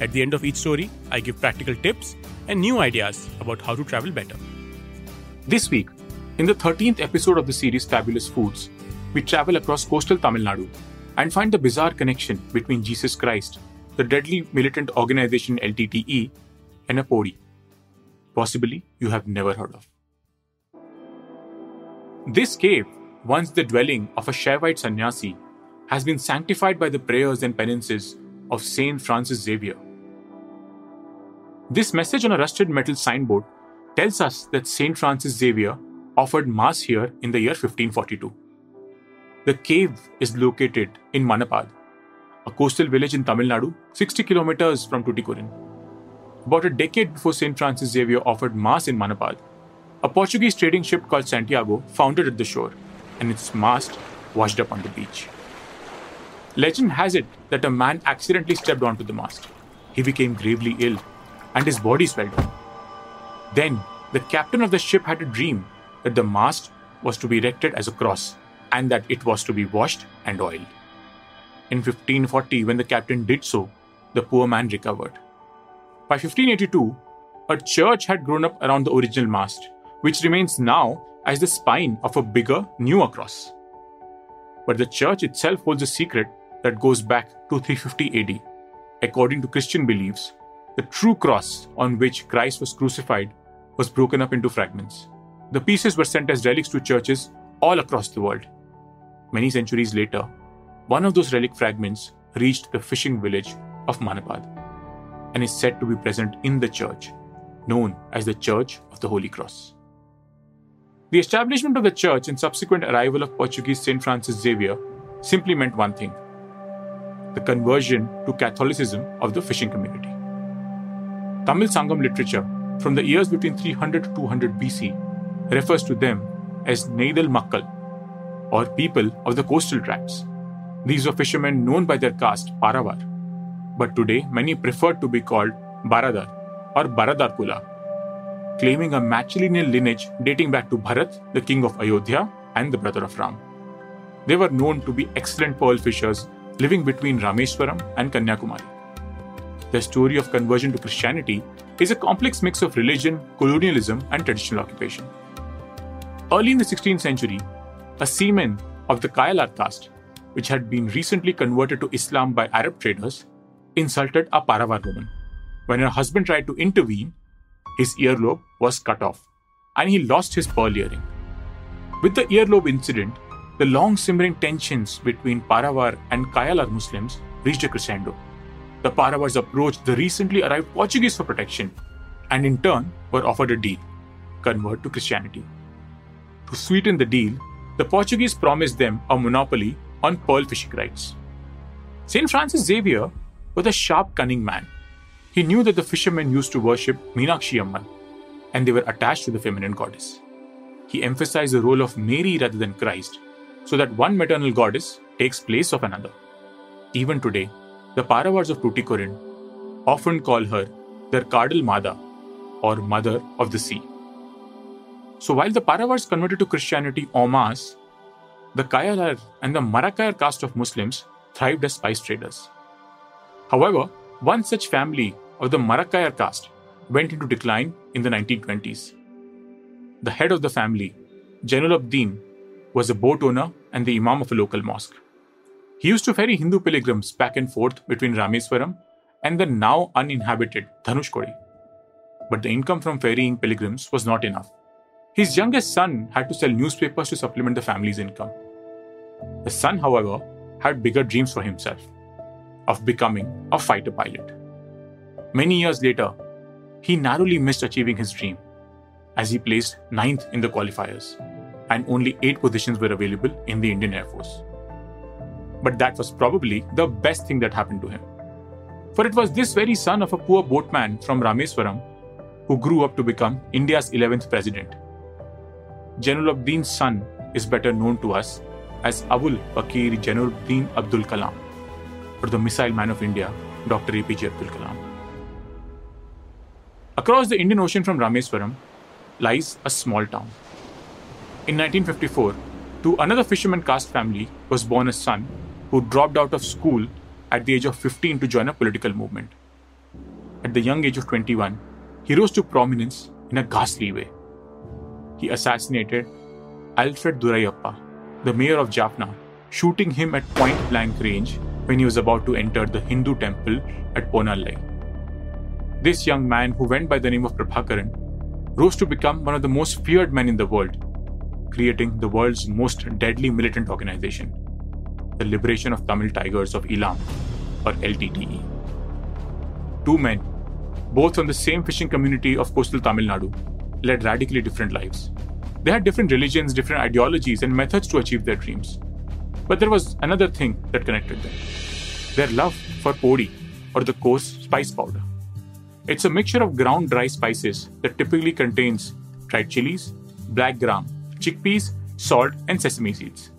At the end of each story, I give practical tips and new ideas about how to travel better. This week, in the 13th episode of the series Fabulous Foods, we travel across coastal Tamil Nadu and find the bizarre connection between Jesus Christ, the deadly militant organization LTTE, and a podi. Possibly you have never heard of. This cave, once the dwelling of a Shaivite sannyasi, has been sanctified by the prayers and penances of Saint Francis Xavier. This message on a rusted metal signboard tells us that Saint Francis Xavier offered Mass here in the year 1542. The cave is located in Manapad, a coastal village in Tamil Nadu, 60 kilometers from Tuticorin. About a decade before St. Francis Xavier offered Mass in Manapad, a Portuguese trading ship called Santiago foundered at the shore, and its mast washed up on the beach. Legend has it that a man accidentally stepped onto the mast. He became gravely ill, and his body swelled. Then, the captain of the ship had a dream that the mast was to be erected as a cross and that it was to be washed and oiled. In 1540, when the captain did so, the poor man recovered. By 1582, a church had grown up around the original mast, which remains now as the spine of a bigger, newer cross. But the church itself holds a secret that goes back to 350 AD. According to Christian beliefs, the true cross on which Christ was crucified was broken up into fragments. The pieces were sent as relics to churches all across the world. Many centuries later, one of those relic fragments reached the fishing village of Manapad and is said to be present in the church, known as the Church of the Holy Cross. The establishment of the church and subsequent arrival of Portuguese Saint Francis Xavier simply meant one thing the conversion to Catholicism of the fishing community. Tamil Sangam literature from the years between 300 to 200 BC refers to them as Neidal Makkal, or people of the coastal tribes. These were fishermen known by their caste Paravar, but today many prefer to be called Baradar or Baradar Kula, claiming a matrilineal lineage dating back to Bharat, the king of Ayodhya and the brother of Ram. They were known to be excellent pearl fishers living between Rameswaram and Kanyakumari. Their story of conversion to Christianity is a complex mix of religion, colonialism, and traditional occupation. Early in the 16th century, a seaman of the Kayalar caste, which had been recently converted to Islam by Arab traders, insulted a Paravar woman. When her husband tried to intervene, his earlobe was cut off and he lost his pearl earring. With the earlobe incident, the long simmering tensions between Paravar and Kayalar Muslims reached a crescendo. The Paravars approached the recently arrived Portuguese for protection and in turn were offered a deal convert to Christianity. To sweeten the deal, the Portuguese promised them a monopoly on pearl fishing rights. St. Francis Xavier was a sharp, cunning man. He knew that the fishermen used to worship Meenakshi Amman and they were attached to the feminine goddess. He emphasized the role of Mary rather than Christ so that one maternal goddess takes place of another. Even today, the Paravars of Tuticorin often call her their Kadal Mada or Mother of the Sea. So while the Paravars converted to Christianity en masse, the Kayalar and the Marakayar caste of Muslims thrived as spice traders. However, one such family of the Marakayar caste went into decline in the 1920s. The head of the family, Jainul was a boat owner and the imam of a local mosque. He used to ferry Hindu pilgrims back and forth between Rameswaram and the now uninhabited Dhanushkodi. But the income from ferrying pilgrims was not enough. His youngest son had to sell newspapers to supplement the family's income. The son, however, had bigger dreams for himself of becoming a fighter pilot. Many years later, he narrowly missed achieving his dream as he placed ninth in the qualifiers and only eight positions were available in the Indian Air Force. But that was probably the best thing that happened to him. For it was this very son of a poor boatman from Rameswaram who grew up to become India's 11th president. General Jainuddin's son is better known to us as Avul Pakir Jainuddin Abdul Kalam, or the Missile Man of India, Dr. APJ Abdul Kalam. Across the Indian Ocean from Rameswaram lies a small town. In 1954, to another fisherman caste family was born a son who dropped out of school at the age of 15 to join a political movement. At the young age of 21, he rose to prominence in a ghastly way. He assassinated Alfred Duraiappah, the mayor of Jaffna, shooting him at point blank range when he was about to enter the Hindu temple at Ponallai. This young man, who went by the name of Prabhakaran, rose to become one of the most feared men in the world, creating the world's most deadly militant organization, the Liberation of Tamil Tigers of Eelam, or LTTE. Two men, both from the same fishing community of coastal Tamil Nadu, led radically different lives. They had different religions, different ideologies, and methods to achieve their dreams. But there was another thing that connected them their love for podi, or the coarse spice powder. It's a mixture of ground dry spices that typically contains dried chilies, black gram, chickpeas, salt, and sesame seeds.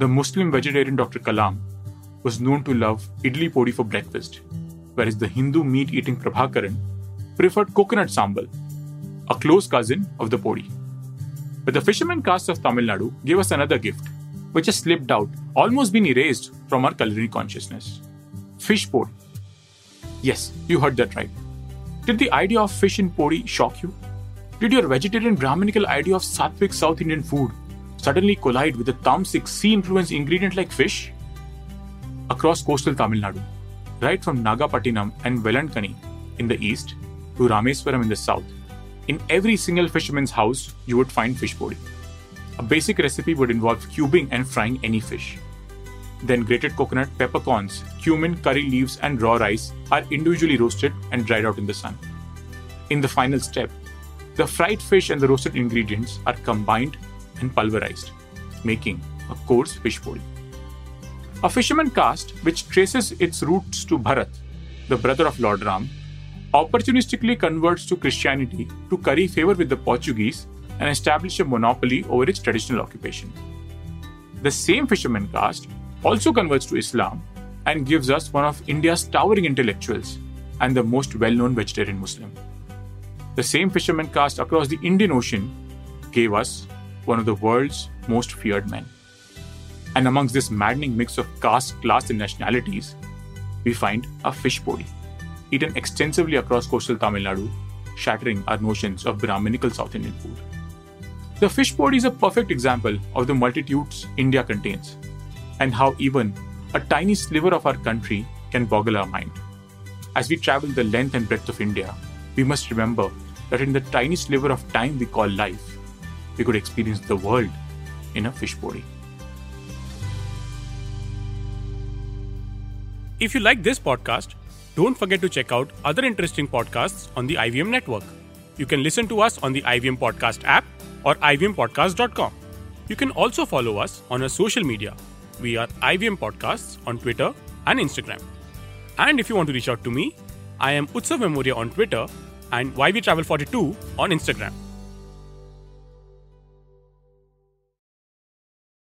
The Muslim vegetarian Dr. Kalam was known to love idli podi for breakfast, whereas the Hindu meat eating Prabhakaran preferred coconut sambal, a close cousin of the podi. But the fisherman caste of Tamil Nadu gave us another gift, which has slipped out, almost been erased from our culinary consciousness. Fish podi. Yes, you heard that right. Did the idea of fish in podi shock you? Did your vegetarian Brahminical idea of sattvic South Indian food suddenly collide with a tamasic sea influenced ingredient like fish? Across coastal Tamil Nadu, right from Nagapattinam and Velankani in the east to Rameswaram in the south, in every single fisherman's house, you would find fish podi. A basic recipe would involve cubing and frying any fish. Then grated coconut, peppercorns, cumin, curry leaves, and raw rice are individually roasted and dried out in the sun. In the final step, the fried fish and the roasted ingredients are combined and pulverized, making a coarse fish podi. A fisherman caste which traces its roots to Bharat, the brother of Lord Ram, opportunistically converts to Christianity to curry favor with the Portuguese and establish a monopoly over its traditional occupation. The same fisherman caste also converts to Islam and gives us one of India's towering intellectuals and the most well known vegetarian Muslim. The same fisherman caste across the Indian Ocean gave us one of the world's most feared men. And amongst this maddening mix of caste, class, and nationalities, we find a fish podi eaten extensively across coastal Tamil Nadu, shattering our notions of Brahminical South Indian food. The fish podi is a perfect example of the multitudes India contains, and how even a tiny sliver of our country can boggle our mind. As we travel the length and breadth of India, we must remember that in the tiny sliver of time we call life, we could experience the world in a fish podi. If you like this podcast, don't forget to check out other interesting podcasts on the IVM network. You can listen to us on the IVM Podcast app or ivmpodcast.com. You can also follow us on our social media. We are IVM Podcasts on Twitter and Instagram. And if you want to reach out to me, I am Utsav Mamoria on Twitter and YV Travel 42 on Instagram.